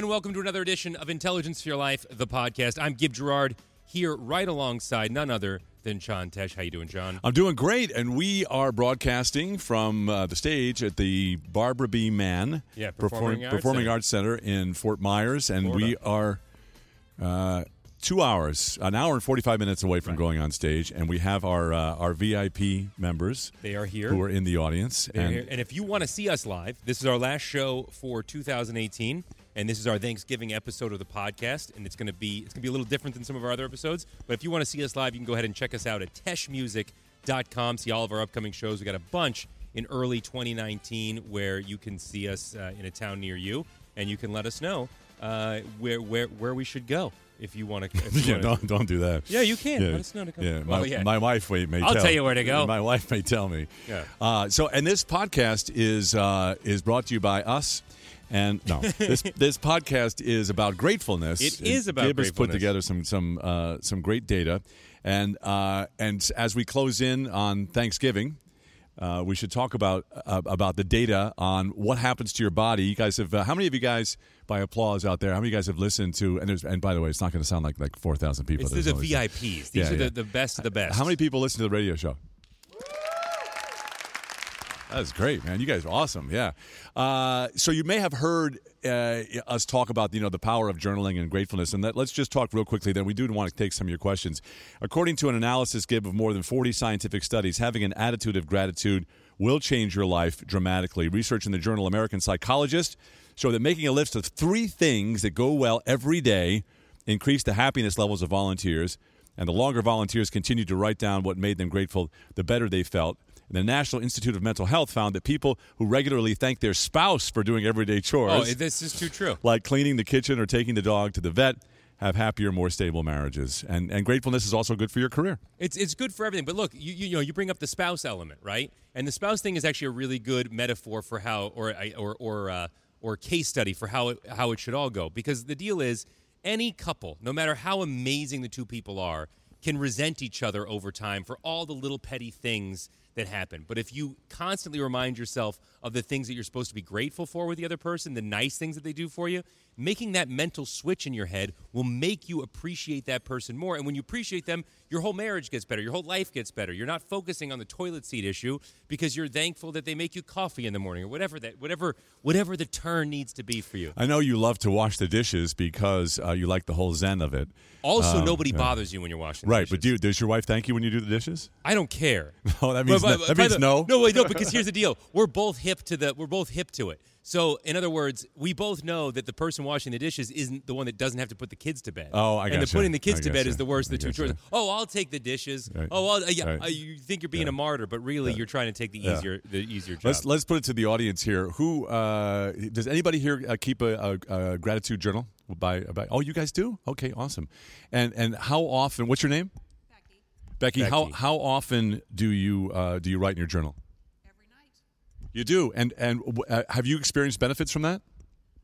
and welcome to another edition of Intelligence for Your Life, the podcast. I'm Gib Gerard here, right alongside none other than John Tesh. How you doing, John? I'm doing great, and we are broadcasting from uh, the stage at the Barbara B. Mann Yeah, Performing Arts Performing Center. Arts Center in Fort Myers, and Florida. we are uh, two hours, an hour and 45 minutes away from going on stage, and we have our uh, our VIP members They are here. who are in the audience, and. And if you want to see us live, this is our last show for 2018, and this is our Thanksgiving episode of the podcast. And it's going to be it's going to be a little different than some of our other episodes. But if you want to see us live, you can go ahead and check us out at teshmusic.com. See all of our upcoming shows. We got a bunch in early 2019 where you can see us uh, in a town near you, and you can let us know uh, where where where we should go if you want to. yeah, don't don't do that. Yeah, you can. Let us know to come. Yeah, Well, my, yeah. my wife may, may I'll tell, tell you where to go. My wife may tell me. Yeah. Uh, so, and this podcast is uh, is brought to you by us. And no, this this podcast is about gratefulness. It is about Gib has put together some some uh, some great data, and uh, and as we close in on Thanksgiving, uh, we should talk about uh, about the data on what happens to your body. You guys have uh, how many of you guys by applause out there? How many of you guys have listened to? And there's, and by the way, it's not going to sound like like four thousand people. It's There's the VIPs. These Yeah, are yeah. The, the best of the best. How many people listen to the radio show? That's great, man. You guys are awesome. Yeah. Uh, so you may have heard uh, us talk about you know the power of journaling and gratefulness, and that, let's just talk real quickly. Then we do want to take some of your questions. According to an analysis give of more than 40 scientific studies, having an attitude of gratitude will change your life dramatically. Research in the journal American Psychologist showed that making a list of three things that go well every day increased the happiness levels of volunteers. And the longer volunteers continued to write down what made them grateful, the better they felt. The National Institute of Mental Health found that people who regularly thank their spouse for doing everyday chores, Oh, this is too true. like cleaning the kitchen or taking the dog to the vet, have happier, more stable marriages. And, and gratefulness is also good for your career. It's it's good for everything. But look, you, you you know you bring up the spouse element, right? And the spouse thing is actually a really good metaphor for how or or or uh, or case study for how it, how it should all go. Because the deal is, any couple, no matter how amazing the two people are, can resent each other over time for all the little petty things that happen. But if you constantly remind yourself of the things that you're supposed to be grateful for with the other person, the nice things that they do for you, making that mental switch in your head will make you appreciate that person more. And when you appreciate them, your whole marriage gets better, your whole life gets better. You're not focusing on the toilet seat issue because you're thankful that they make you coffee in the morning or whatever that whatever whatever the turn needs to be for you. I know you love to wash the dishes because uh, you like the whole zen of it. Also, Um, nobody yeah. bothers you when you're washing the Right, dishes. but do, does your wife thank you when you do the dishes? I don't care. Oh, that means But- no- that means the- no? No, wait, no, because here's the deal: we're both hip to the we're both hip to it. So, in other words, we both know that the person washing the dishes isn't the one that doesn't have to put the kids to bed. Oh, I And the gotcha. putting the kids I to bed is the worst of I the two gotcha. choices. Oh, I'll take the dishes. Right. Oh, well, yeah, Right. you think you're being Yeah. a martyr, but really you're trying to take the Yeah. easier the easier job. Let's let's put it to the audience here. Who uh, does anybody here uh, keep a, a, a gratitude journal? By, by oh, you guys do? Okay, awesome. And and how often? What's your name? Becky, Becky. How how often do you uh, do you write in your journal? Every night. You do. And and uh, have you experienced benefits from that?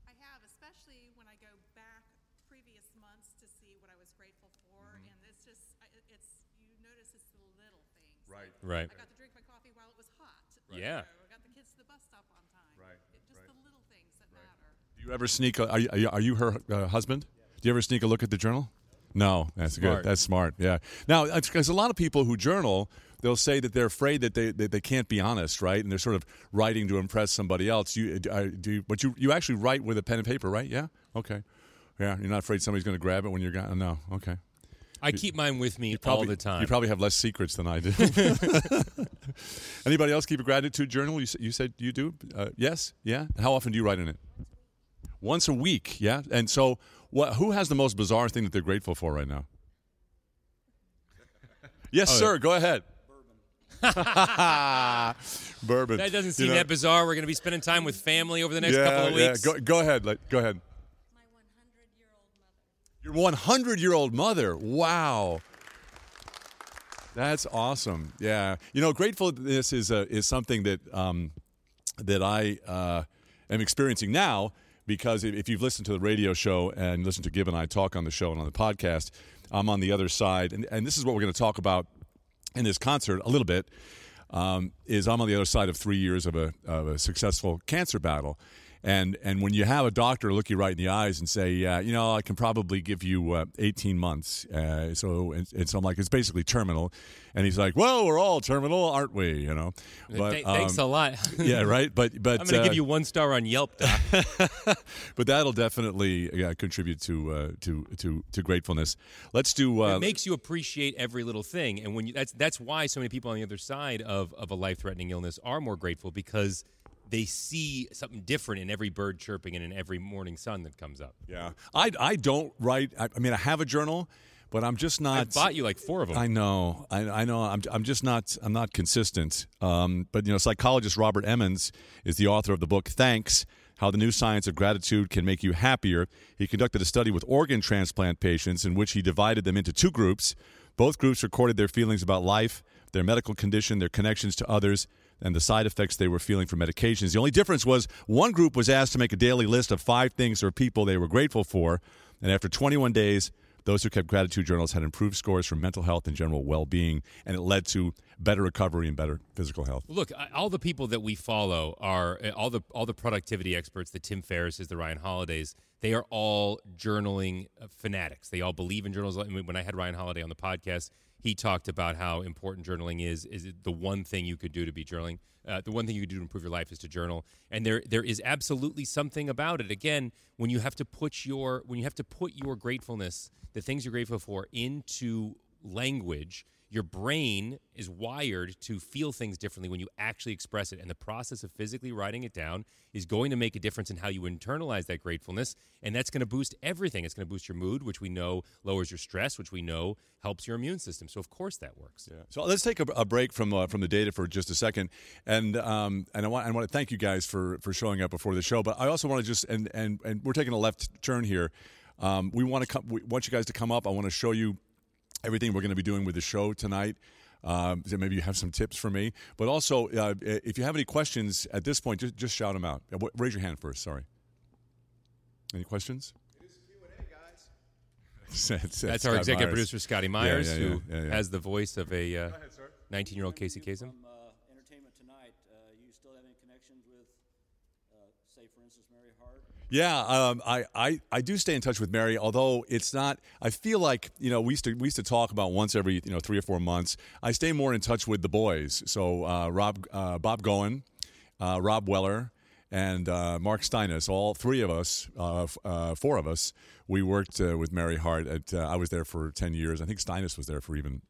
I have, especially when I go back previous months to see what I was grateful for, Mm-hmm. and it's just, it's you notice it's the little things. Right. right. I got to drink my coffee while it was hot. Yeah. You I got the kids to the bus stop on time. Right, It, just the little things that matter. Do you ever sneak? A, are, you, are you- are you her uh, husband? Do you ever sneak a look at the journal? No, that's Smart. good. That's smart. Yeah. Now, because a lot of people who journal, they'll say that they're afraid that they that they can't be honest, right? And they're sort of writing to impress somebody else. You uh, do, you, but you you actually write with a pen and paper, right? Yeah. Okay. Yeah. You're not afraid somebody's going to grab it when you're gone. No. Okay. I keep mine with me Probably, all the time. You probably have less secrets than I do. Anybody else keep a gratitude journal? You, you said you do? Uh, yes? Yeah? How often do you write in it? Once a week, yeah? And so, what, who has the most bizarre thing that they're grateful for right now? Yes, Oh, sir. Go ahead. Bourbon. that doesn't You seem know- that bizarre. We're going to be spending time with family over the next yeah, couple of weeks. yeah. weeks. Go, go ahead. Like, go ahead. My 100 year old mother. Your 100 year old mother. Wow. That's awesome. Yeah. You know, gratefulness is a, is something that um, that I uh, am experiencing now because if, if you've listened to the radio show and listened to Gib and I talk on the show and on the podcast, I'm on the other side, and, and this is what we're going to talk about in this concert a little bit. Um, is I'm on the other side of three years of a, of a successful cancer battle. And and when you have a doctor look you right in the eyes and say, yeah, you know, I can probably give you uh, 18 months. Uh, so and, and so I'm like, it's basically terminal. And he's like, well, we're all terminal, aren't we? You know. But Th- thanks a um, lot. yeah, right. But but I'm going to uh, give you one star on Yelp, Doc. but that'll definitely yeah, contribute to uh, to to to gratefulness. Let's do. Uh, it makes you appreciate every little thing, and when you, that's that's why so many people on the other side of of a life threatening illness are more grateful because they see something different in every bird chirping and in every morning sun that comes up. yeah, I I don't write. I, I mean, I have a journal, but I'm just not. I bought you like four of them. I know, I, I know. I'm, I'm just not. I'm not consistent. Um, but you know, psychologist Robert Emmons is the author of the book "Thanks: How the New Science of Gratitude Can Make You Happier." He conducted a study with organ transplant patients in which he divided them into two groups. Both groups recorded their feelings about life, their medical condition, their connections to others, and the side effects they were feeling from medications. The only difference was one group was asked to make a daily list of five things or people they were grateful for, and after 21 days, those who kept gratitude journals had improved scores for mental health and general well-being, and it led to better recovery and better physical health. Look, all the people that we follow are uh, all the all the productivity experts, the Tim Ferrisses, the Ryan Holidays. They are all journaling uh, fanatics. They all believe in journals. When I had Ryan Holiday on the podcast, he talked about how important journaling is. Is it the one thing you could do to be journaling? Uh, the one thing you could do to improve your life is to journal. And there there is absolutely something about it. Again, when you have to put your when you have to put your gratefulness, the things you're grateful for, into language your brain is wired to feel things differently when you actually express it and the process of physically writing it down is going to make a difference in how you internalize that gratefulness and that's going to boost everything it's going to boost your mood which we know lowers your stress which we know helps your immune system so of course that works So let's take a, a break from uh, from the data for just a second, and um, and I want I want to thank you guys for for showing up before the show. But I also want to just and and and we're taking a left turn here. Um, we want to come. We want you guys to come up. I want to show you everything we're going to be doing with the show tonight. Um, so maybe you have some tips for me, but also uh, if you have any questions at this point, just just shout them out. Uh, Raise your hand first. Sorry. Any questions? that's our executive producer scotty myers yeah, yeah, who yeah, yeah. has the voice of a uh, 19 year old casey Kasem. From uh, Entertainment Tonight, uh, you still have any connections with, uh, say, for instance, Mary Hart? Yeah, um, I, I, I do stay in touch with Mary, although it's not. I feel like you know we used to we used to talk about once every you know three or four months. I stay more in touch with the boys. So uh, Rob uh, Bob Goen, uh, Robb Weller, and uh, Mark Steines, all three of us, uh, uh, four of us, we worked with Mary Hart. At I was there for ten years. I think Steines was there for even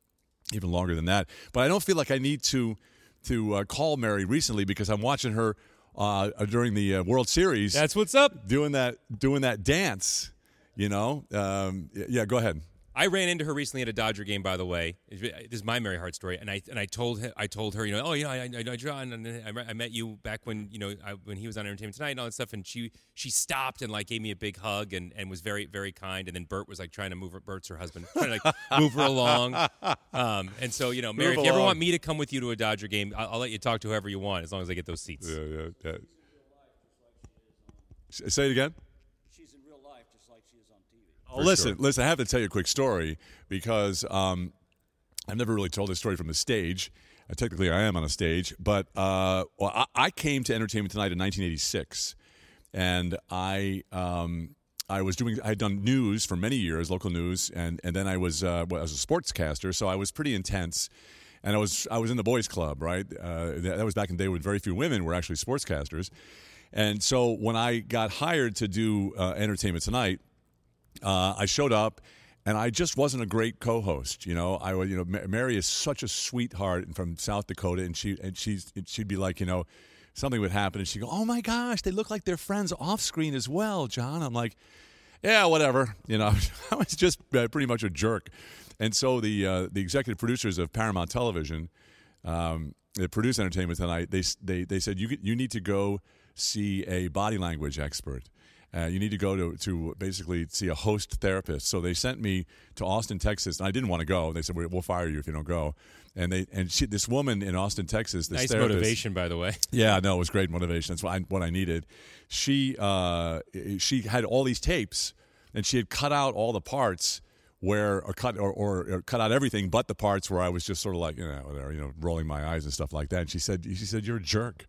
even longer than that. But I don't feel like I need to to call Mary recently because I'm watching her uh, during the uh, World Series that's what's up doing that doing that dance. You know, um, yeah. Go ahead. I ran into her recently at a Dodger game, by the way. This is my Mary Hart story, and I and I told her, I told her, you know, oh, you know, I, I know John, and I, met- I met you back when you know I, when he was on Entertainment Tonight and all that stuff, and she she stopped and like gave me a big hug and, and was very very kind, and then Bert was like trying to move her, Bert's her husband, trying to like move her along, um, and so you know, Mary, Move if you ever want me to come with you to a Dodger game, I'll, I'll let you talk to whoever you want as long as I get those seats. Yeah, yeah, yeah. Say it again. She's in real life just like she is TV. Oh, listen, listen. I have to tell you a quick story because um, I've never really told this story from the stage. Uh, technically, I am on a stage, but uh, well, I, I came to Entertainment Tonight in 1986, and I um, I was doing I had done news for many years, local news, and and then I was uh, well, I was a sportscaster, so I was pretty intense. And I was I was in the boys' club, right? Uh, that, that was back in the day when very few women were actually sportscasters. And so when I got hired to do uh, Entertainment Tonight, uh, I showed up, and I just wasn't a great co-host. You know, I you know, Mary is such a sweetheart and from South Dakota, and she and she's and she'd be like, you know, something would happen, and she'd go, "Oh my gosh, they look like they're friends off screen as well, John." I'm like, "Yeah, whatever." You know, I was just uh, pretty much a jerk, and so the uh, the executive producers of Paramount Television. Um, that produce entertainment tonight, they they they said you you need to go see a body language expert. Uh, you need to go to, to basically see a host therapist. So they sent me to Austin, Texas, and I didn't want to go. They said "We- we'll fire you if you don't go. And they and she, this woman in Austin, Texas, this Nice therapist, motivation, by the way. yeah, no, it was great motivation. That's what I, what I needed. She uh, she had all these tapes, and she had cut out all the parts where, or cut or, or, or cut out everything but the parts where I was just sort of like you know, whatever, you know, rolling my eyes and stuff like that. And she said, she said, you're a jerk,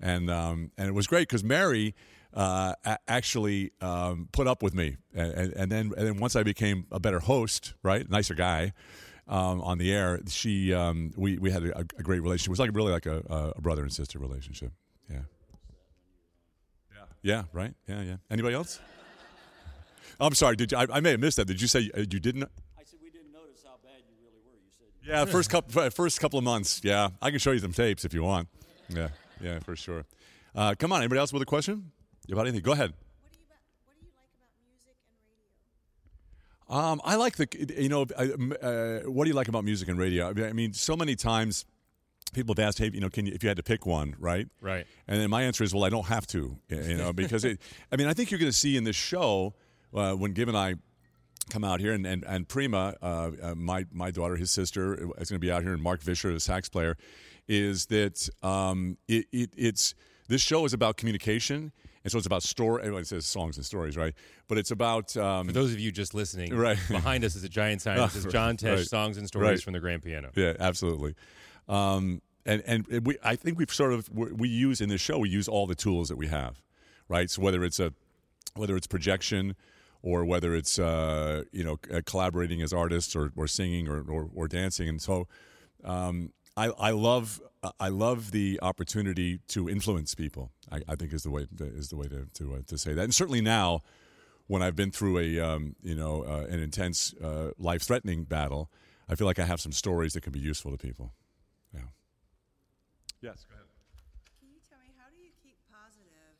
and um, and it was great because Mary. Uh, a- actually um, put up with me, and, and, then and then once I became a better host, right, nicer guy. Um, on the air, she um, we we had a, a great relationship. It was like really like a, a brother and sister relationship. Yeah. Yeah. Yeah. Right. Yeah. Yeah. Anybody else? I'm sorry. Did you, I, I may have missed that? Did you say uh, you didn't? I said we didn't notice how bad you really were. You said Yeah, first couple first couple of months. Yeah, I can show you some tapes if you want. Yeah, yeah, for sure. Uh, come on, anybody else with a question about anything? Go ahead. What do you What do you like about music and radio? Um, I like the you know I- uh, what do you like about music and radio? I mean, I mean, so many times people have asked, hey, you know, can you if you had to pick one, right? Right. And then my answer is, well, I don't have to, you know, because it, I mean, I think you're going to see in this show uh, when Gib and I come out here, and and, and Prima, uh, uh, my my daughter, his sister, is going to be out here, and Mark Vischer, the sax player, is that um, it, it it's this show is about communication, and so it's about story. It says songs and stories, right? But it's about um, For those of you just listening, Right. behind us is a giant sign that says John Tesh Right. Songs and Stories Right. from the Grand Piano. Yeah, absolutely. Um, and and we, I think we've sort of we we use in this show we use all the tools that we have, right? So whether it's a whether it's projection or whether it's uh, you know uh, collaborating as artists or, or singing or, or, or dancing, and so um, I, I love I love the opportunity to influence people. I, I think is the way is the way to to, uh, to say that, and certainly now when I've been through a um, you know uh, an intense uh, life threatening battle, I feel like I have some stories that can be useful to people. Yeah. Yes. Go ahead. Can you tell me how do you keep positive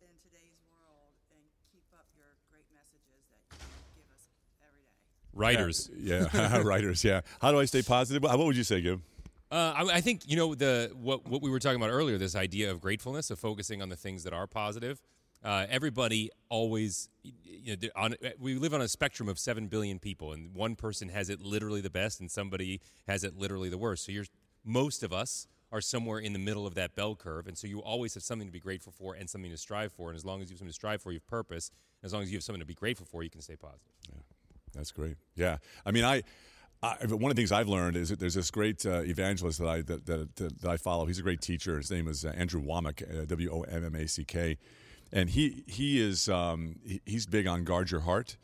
in today's world and keep up your great messages that you give us every day? Writers. Yeah, writers. Yeah. How do I stay positive? What would you say, Gib? Uh, I, I think you know the what what we were talking about earlier. This idea of gratefulness, of focusing on the things that are positive. Uh, everybody always, you know, on, we live on a spectrum of seven billion people, and one person has it literally the best, and somebody has it literally the worst. So you're most of us are somewhere in the middle of that bell curve, and so you always have something to be grateful for and something to strive for. And as long as you have something to strive for, you have purpose. As long as you have something to be grateful for, you can stay positive. Yeah, that's great. Yeah, I mean, I, I one of the things I've learned is that there's this great uh, evangelist that I that, that, that, I follow. He's a great teacher. His name is uh, Andrew Wommack, uh, W O M M A C K, and he he is um, he, he's big on guard your heart.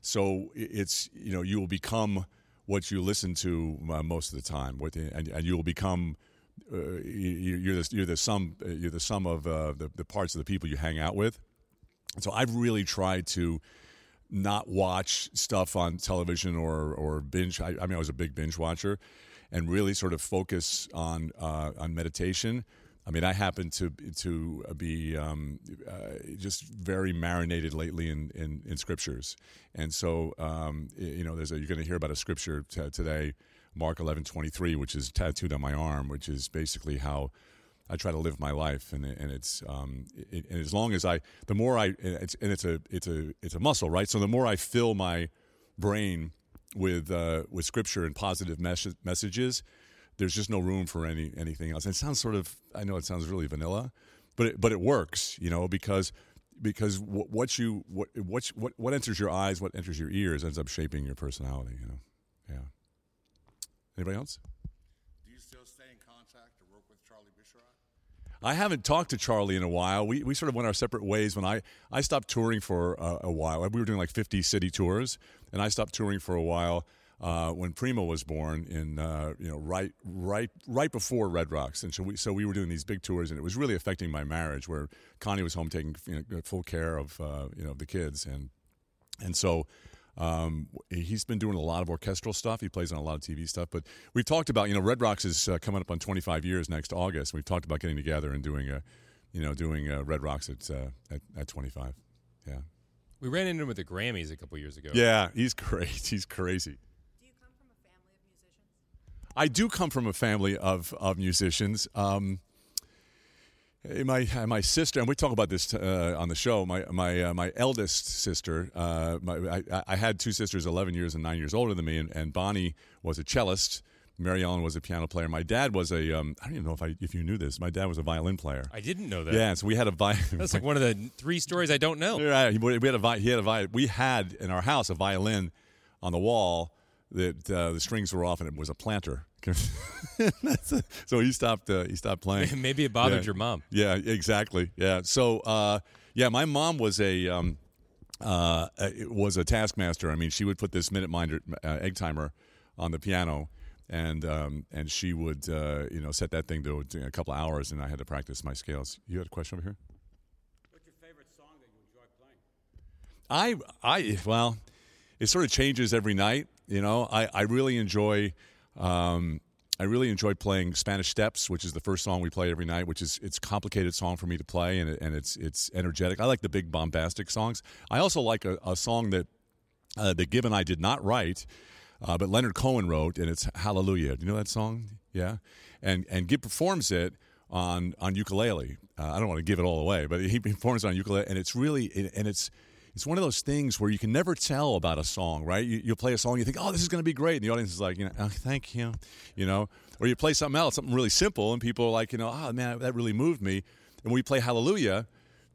So it's you know you will become what you listen to uh, most of the time, and, and you will become. Uh, you, you're the you're the sum uh, you're the sum of the, the parts of the people you hang out with. So I've really tried to not watch stuff on television or or binge. I, I mean, I was a big binge watcher, and really sort of focus on uh, on meditation. I mean, I happen to to be um, uh, just very marinated lately in, in, in scriptures, and so um, you know, there's a, you're going to hear about a scripture t- today, Mark eleven twenty three, which is tattooed on my arm, which is basically how I try to live my life, and and it's um, it, and as long as I, the more I, and it's and it's a it's a it's a muscle, right? So the more I fill my brain with uh, with scripture and positive mes- messages, there's just no room for any anything else. And it sounds sort of, I know it sounds really vanilla, but it, but it works, you know, because because what, what you what what what what enters your eyes, what enters your ears, ends up shaping your personality, you know. Yeah. Anybody else? Do you still stay in contact or work with Charlie Bisharat? I haven't talked to Charlie in a while. We, we sort of went our separate ways when I, I stopped touring for a, while. We were doing like 50 city tours, and I stopped touring for a while uh, when Prima was born in uh, you know right right right before Red Rocks, and so we so we were doing these big tours, and it was really affecting my marriage. Where Connie was home taking you know, full care of uh, you know the kids, and and so um, he's been doing a lot of orchestral stuff. He plays on a lot of TV stuff. But we've talked about, you know, Red Rocks is uh, coming up on 25 years next August. We've talked about getting together and doing a, you know, doing uh, Red Rocks at, uh, at at 25. Yeah. We ran into him at the Grammys a couple years ago. Yeah, he's great. He's crazy. Do you come from a family of musicians? I do come from a family of of musicians. Um, my my sister, and we talk about this uh, on the show. My my uh, my eldest sister, uh, my, I, I had two sisters, eleven years and nine years older than me, and, and Bonnie was a cellist. Mary Ellen was a piano player. My dad was a um, I don't even know if I if you knew this. My dad was a violin player. I didn't know that. Yeah, so we had a violin. That's like one of the three stories I don't know. Yeah, we had a vi- he had a vi- we had in our house a violin on the wall that uh, the strings were off and it was a planter. That's a- so he stopped uh, he stopped playing. Maybe it bothered Yeah. your mom. Yeah, exactly. Yeah. So uh, Yeah, my mom was a um, uh, uh, was a taskmaster. I mean, she would put this minute minder uh, egg timer on the piano, and um, and she would uh, you know set that thing to a couple of hours, and I had to practice my scales. You had a question over here. What's your favorite song that you enjoy playing? I I well, it sort of changes every night. You know, I I really enjoy. Um, I really enjoy playing Spanish Steps, which is the first song we play every night. Which is it's a complicated song for me to play, and it, and it's it's energetic. I like the big bombastic songs. I also like a, a song that uh, that Gib and I did not write, uh, but Leonard Cohen wrote, and it's Hallelujah. Do you know that song? Yeah, and and Gib performs it on on ukulele. Uh, I don't want to give it all away, but he performs it on ukulele, and it's really and it's it's one of those things where you can never tell about a song, right? You, you play a song, you think, oh, this is going to be great, and the audience is like, you know, oh, thank you, you know, or you play something else, something really simple, and people are like, you know, oh man, that really moved me. And when we play Hallelujah,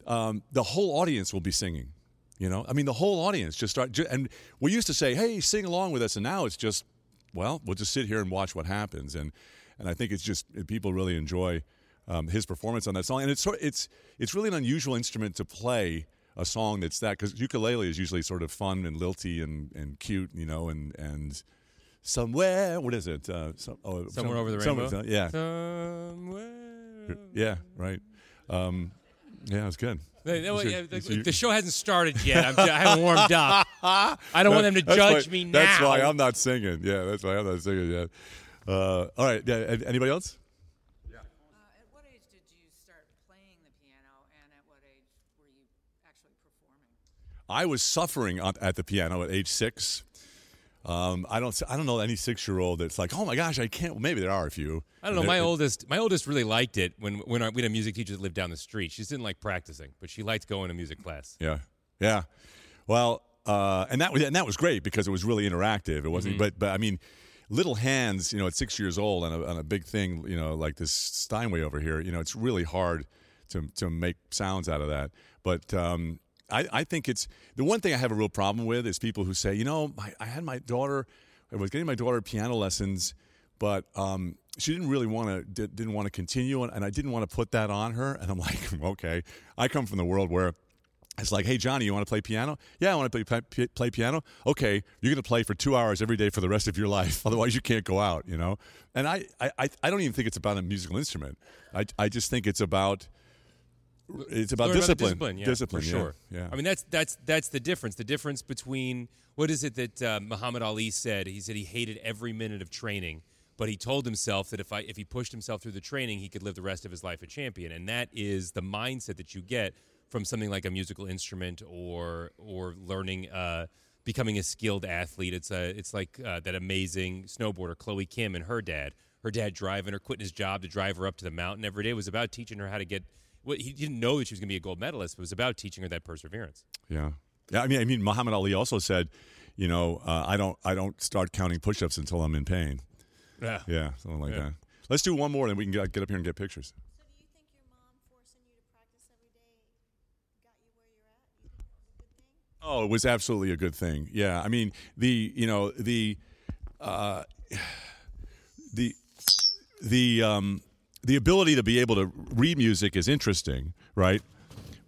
um, the whole audience will be singing. You know, I mean, the whole audience just start. And we used to say, "Hey, sing along with us," and now it's just, well, we'll just sit here and watch what happens. And and I think it's just people really enjoy um, his performance on that song. And it's it's it's really an unusual instrument to play a song that's that because ukulele is usually sort of fun and lilty and and cute, you know, and and somewhere, what is it? Uh, some, oh, Somewhere some- over the somewhere- rainbow. yeah, Somewhere. yeah, right. Um, yeah, it's good. Hey, no, Is your- yeah, the, your- the show hasn't started yet. I'm, I haven't warmed up. I don't want them to judge why- me now. That's why I'm not singing. Yeah, that's why I'm not singing yet. Uh, all right. Yeah. Anybody else? Uh, at what age did you start playing the piano, and at what age were you actually performing? I was suffering at the piano at age six. Um, I don't. I don't know any six year old that's like, oh my gosh, I can't. Well, maybe there are a few. I don't know. My it- oldest, my oldest really liked it when when our, we had a music teacher that lived down the street. She just didn't like practicing, but she liked going to music class. Yeah. Yeah. Well, uh, and that was and that was great because it was really interactive. It wasn't, but but I mean, little hands, you know, at six years old on a, on a big thing, you know, like this Steinway over here, you know, it's really hard to to make sounds out of that. But um, I, I think it's the one thing I have a real problem with is people who say, you know, my, I had my daughter, I was getting my daughter piano lessons, but um, she didn't really want to did, didn't want to continue, and, and I didn't want to put that on her. And I'm like, okay, I come from the world where it's like, hey, Johnny, you want to play piano? Yeah, I want to play, play, play piano. Okay, you're going to play for two hours every day for the rest of your life. Otherwise, you can't go out, you know? And I, I, I- I don't even think it's about a musical instrument. I, I just think it's about it's about discipline. discipline, yeah, discipline, for yeah, sure. Yeah. I mean, that's that's that's the difference. The difference between what is it that uh, Muhammad Ali said? He said he hated every minute of training, but he told himself that if I if he pushed himself through the training, he could live the rest of his life a champion. And that is the mindset that you get from something like a musical instrument or or learning. Uh, Becoming a skilled athlete, it's a, it's like uh, that amazing snowboarder Chloe Kim and her dad. Her dad driving her, quitting his job to drive her up to the mountain every day. It was about teaching her how to get well, he didn't know that she was going to be a gold medalist, but it was about teaching her that perseverance. Yeah, yeah. I mean, I mean, Muhammad Ali also said, you know, uh, I don't, I don't start counting push-ups until I'm in pain. Yeah. Yeah, something like Yeah. that. Let's do one more, and we can get, get up here and get pictures. So do you think your mom forcing you to practice every day got you where you're at? You think that was a good thing? Oh, it was absolutely a good thing. Yeah, I mean the you know the uh, the the um, the ability to be able to read music is interesting, right?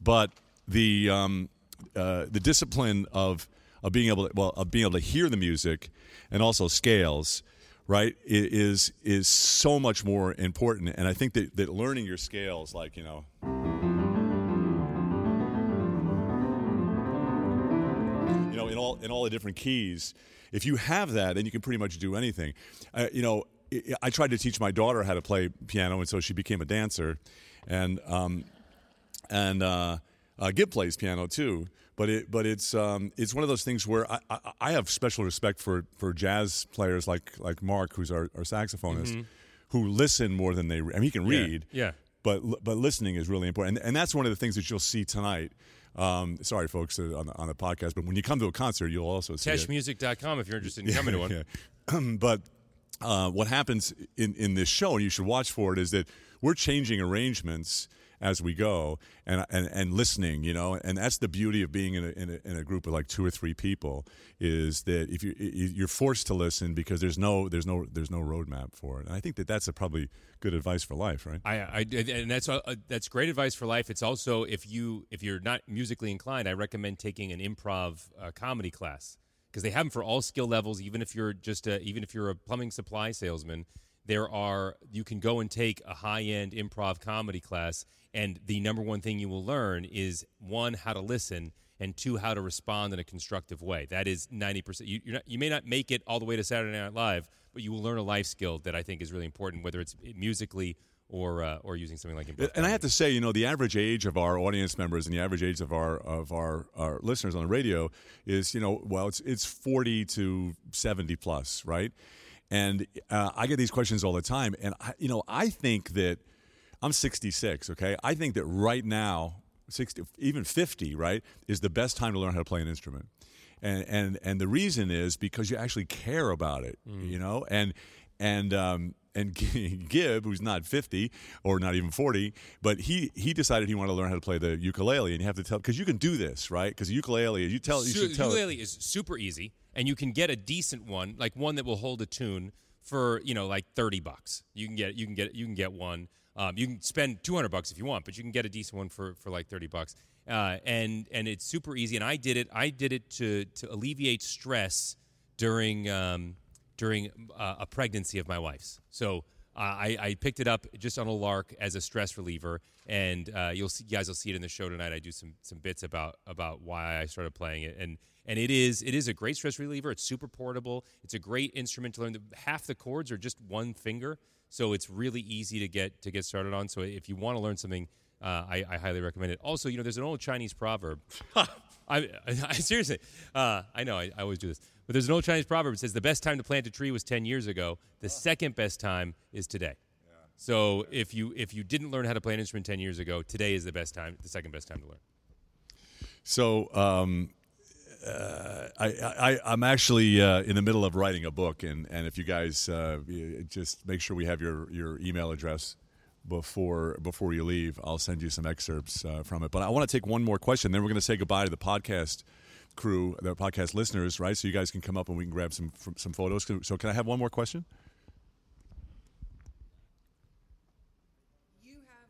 But the um, uh, the discipline of of being able to well of being able to hear the music and also scales, right, is is so much more important. And I think that, that learning your scales, like you know. you know, in all in all the different keys. If you have that, then you can pretty much do anything. Uh, you know, I, I tried to teach my daughter how to play piano, and so she became a dancer, and um, and uh, uh, Gib plays piano too. But it but it's um, it's one of those things where I, I, I have special respect for for jazz players like like Mark, who's our, our saxophonist, who listen more than they. re- I mean, he can read yeah. but but listening is really important, and, and that's one of the things that you'll see tonight. Um, sorry, folks, uh, on the, on the podcast, but when you come to a concert, you'll also see. Teshmusic.com if you're interested in coming to one. Yeah. but uh, what happens in, in this show, and you should watch for it, is that we're changing arrangements as we go and, and and listening you know? And that's the beauty of being in a, in a, in a group of like two or three people is that if you you're forced to listen because there's no there's no there's no roadmap for it. And i think that that's probably good advice for life right? I, I and that's uh, that's great advice for life. It's also if you if you're not musically inclined, I recommend taking an improv uh, comedy class because they have them for all skill levels. Even if you're just a, even if you're a plumbing supply salesman, there are you can go and take a high end improv comedy class, and the number one thing you will learn is one how to listen. And two, how to respond in a constructive way. That is ninety percent. You, not, you may not make it all the way to Saturday Night Live, but you will learn a life skill that I think is really important, whether it's musically or uh, or using something like improv. And I have to say, you know, the average age of our audience members and the average age of our of our, our listeners on the radio is, you know, well, it's it's forty to seventy plus, right? And uh, I get these questions all the time, and I, you know, I think that I'm 66. Okay, I think that right now, 60, even 50, right, is the best time to learn how to play an instrument. And and and the reason is because you actually care about it, you know, and and um, and Gib, who's not 50 or not even 40, but he he decided he wanted to learn how to play the ukulele, and you have to tell because you can do this, right? Because ukulele, you tell you should tell. ukulele is super easy, and you can get a decent one, like one that will hold a tune for you know like thirty bucks. You can get you can get you can get one. Um, you can spend two hundred bucks if you want, but you can get a decent one for, for like thirty bucks. Uh, and and it's super easy. And I did it. I did it to to alleviate stress during um, during uh, a pregnancy of my wife's. So uh, I, I picked it up just on a lark as a stress reliever, and uh, you'll see, you guys will see it in the show tonight. I do some some bits about about why I started playing it, and and it is it is a great stress reliever. It's super portable. It's a great instrument to learn. The- Half the chords are just one finger, so it's really easy to get to get started on. So if you want to learn something. Uh, I, I highly recommend it. Also, you know, there's an old Chinese proverb. I, I, I seriously, uh, I know I, I always do this, but there's an old Chinese proverb that says the best time to plant a tree was 10 years ago. The second best time is today. So if you if you didn't learn how to play an instrument 10 years ago, today is the best time, the second best time to learn. So um, uh, I, I I'm actually uh, in the middle of writing a book, and and if you guys uh, just make sure we have your your email address before before you leave, I'll send you some excerpts uh, from it. But I want to take one more question, then we're going to say goodbye to the podcast crew, the podcast listeners, right? So you guys can come up and we can grab some some photos. So can I have one more question? You have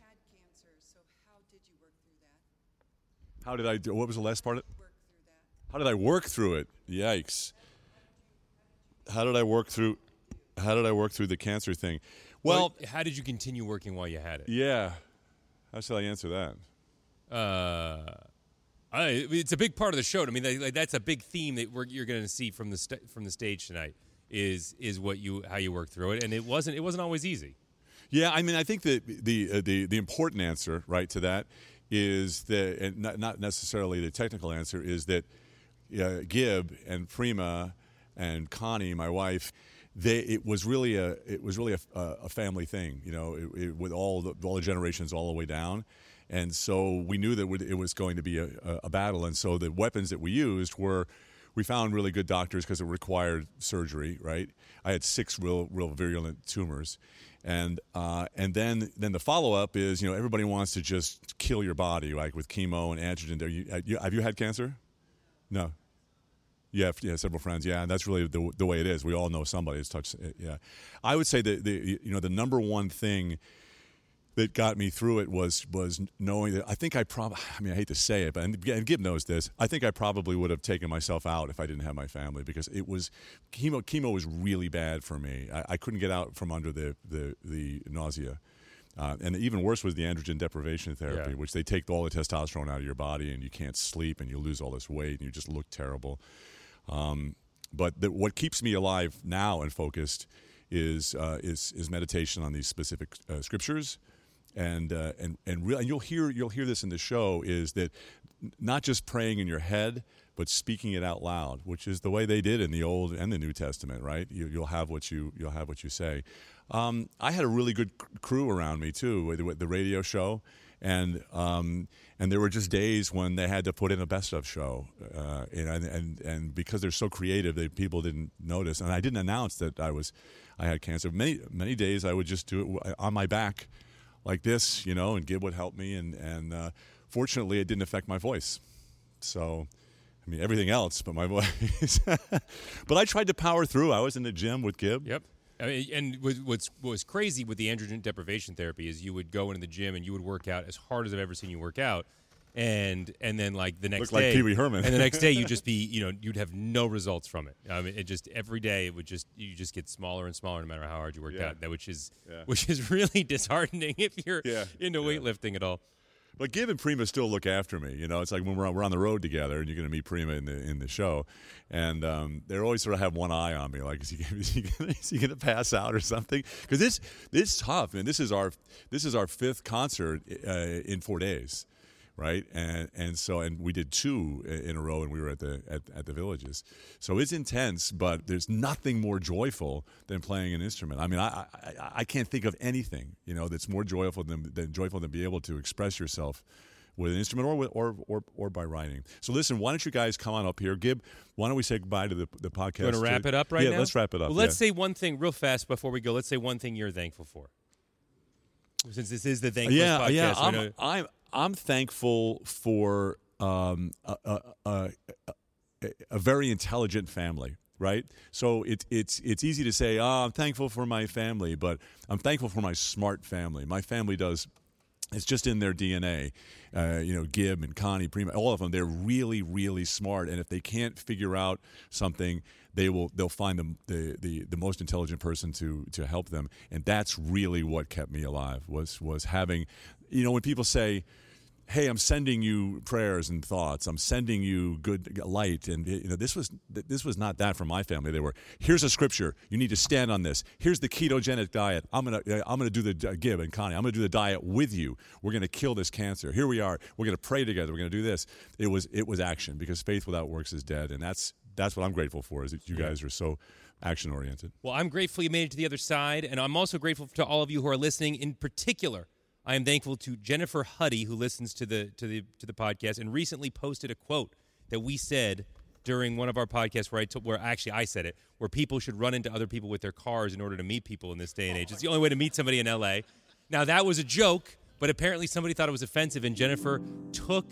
had cancer, so how did you work through that? How did I do? What was the last part? Of, Work through that? how did I work through it? Yikes! How did I work through? How did I work through the cancer thing? Well, how did you continue working while you had it? yeah. How shall I answer that? Uh, It's a big part of the show. I mean, that's a big theme that you're going to see from the sta- from the stage tonight. Is is what you how you work through it, and it wasn't it wasn't always easy. Yeah, I mean, I think that the uh, the the important answer, right, to that is that, and not, not necessarily the technical answer, is that uh, Gib and Prima and Connie, my wife, they it was really a it was really a, a family thing, you know, it, it, with all the all the generations all the way down. And so we knew that it was going to be a, a battle, and so the weapons that we used were we found really good doctors because it required surgery. Right, I had six real, real virulent tumors, and uh, and then then the follow up is you know everybody wants to just kill your body like with chemo and androgen. You, have you- had cancer? No. Yeah, yeah, several friends. Yeah, and that's really the, the way it is. We all know somebody has touched. It, yeah, I would say that the you know the number one thing that got me through it was was knowing that I think I probably I mean I hate to say it but and Gib knows this I think I probably would have taken myself out if I didn't have my family because it was chemo chemo was really bad for me. I, I couldn't get out from under the the, the nausea. Uh, and even worse was the androgen deprivation therapy Yeah. which they take all the testosterone out of your body and you can't sleep and you lose all this weight and you just look terrible. Um, but the, what keeps me alive now and focused is uh, is is meditation on these specific uh, scriptures, and uh, and and real, and you'll hear you'll hear this in the show is that not just praying in your head, but speaking it out loud, which is the way they did in the Old and the New Testament, right? You, you'll have what you you'll have what you say. Um, I had a really good crew around me too with, with the radio show, and um, and there were just days when they had to put in a best of show, uh, and and and because they're so creative, they people didn't notice, and I didn't announce that I was I had cancer. Many many days I would just do it on my back like this, you know, and Gib would help me, and and uh, fortunately, it didn't affect my voice. So, I mean, everything else, but my voice. but I tried to power through. I was in the gym with Gib. Yep. I mean, and what's what was crazy with the androgen deprivation therapy is you would go into the gym and you would work out as hard as I've ever seen you work out, and and then like the next Look like day, Pee Wee Herman. and the next day you just be you know you'd have no results from it. I mean, it just every day it would just you just get smaller and smaller no matter how hard you worked Yeah. out. That which is Yeah. which is really disheartening if you're Yeah. into weightlifting at all. But Gib and Prima still look after me. You know, it's like when we're on, we're on the road together, and you're going to meet Prima in the in the show, and um, they always sort of have one eye on me, like is he gonna- is he gonna, is he going to pass out or something? Because this this is tough, man. This is our this is our fifth concert uh, in four days. Right and and so and we did two in a row and we were at the at, at the villages, so it's intense. But there's nothing more joyful than playing an instrument. I mean, I I, I can't think of anything you know that's more joyful than than joyful than be able to express yourself with an instrument or with, or, or or by writing. So listen, why don't you guys come on up here, Gib? Why don't we say goodbye to the the podcast? You want to wrap it up right yeah, now? let's wrap it up. Well, let's yeah. say one thing real fast before we go. Let's say one thing you're thankful for. Since this is the thankless yeah, podcast, yeah. I'm, I'm I'm thankful for um, a, a, a, a, very intelligent family. Right, so it's it's it's easy to say, "Oh, I'm thankful for my family," but I'm thankful for my smart family. My family does it's just in their DNA. Uh, you know, Gib and Connie, Prima, all of them, they're really, really smart. And if they can't figure out something, they will they'll find the the, the, the most intelligent person to to help them. And that's really what kept me alive was was having, you know, when people say. Hey, I'm sending you prayers and thoughts. I'm sending you good light, and you know this was this was not that from my family. They were here's a scripture. You need to stand on this. Here's the ketogenic diet. I'm gonna I'm gonna do the Gib and Connie. I'm gonna do the diet with you. We're gonna kill this cancer. Here we are. We're gonna pray together. We're gonna do this. It was it was action because faith without works is dead, and that's that's what I'm grateful for. Is that you guys are so action oriented. Well, I'm grateful you made it to the other side, and I'm also grateful to all of you who are listening. In particular, I am thankful to Jennifer Huddy, who listens to the to the to the podcast, and recently posted a quote that we said during one of our podcasts, where I where actually I said it, where people should run into other people with their cars in order to meet people in this day and age. It's the only way to meet somebody in L.A. Now that was a joke, but apparently somebody thought it was offensive, and Jennifer took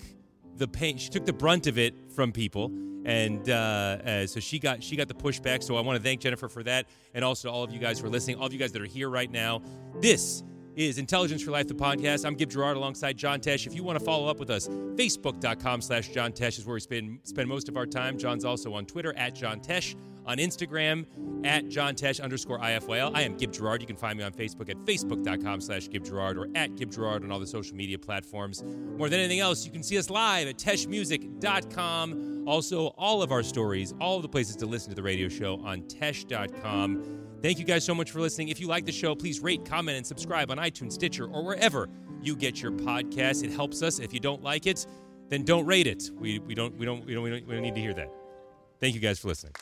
the pain. She took the brunt of it from people, and uh, uh, so she got she got the pushback. So I want to thank Jennifer for that, and also all of you guys who are listening, all of you guys that are here right now. This is Intelligence for Life, the podcast. I'm Gib Gerard alongside John Tesh. If you want to follow up with us, facebook.com slash John Tesh is where we spend, spend most of our time. John's also on Twitter at John Tesh, on Instagram at John Tesh underscore IFYL. I am Gib Gerard. You can find me on Facebook at facebook.com slash Gib Gerard or at Gib Gerard on all the social media platforms. More than anything else, you can see us live at teshmusic.com. Also, all of our stories, all of the places to listen to the radio show on tesh.com. Thank you guys so much for listening. If you like the show, please rate, comment, and subscribe on iTunes, Stitcher, or wherever you get your podcasts. It helps us. If you don't like it, then don't rate it. We, we don't we don't we don't we don't we don't need to hear that. Thank you guys for listening.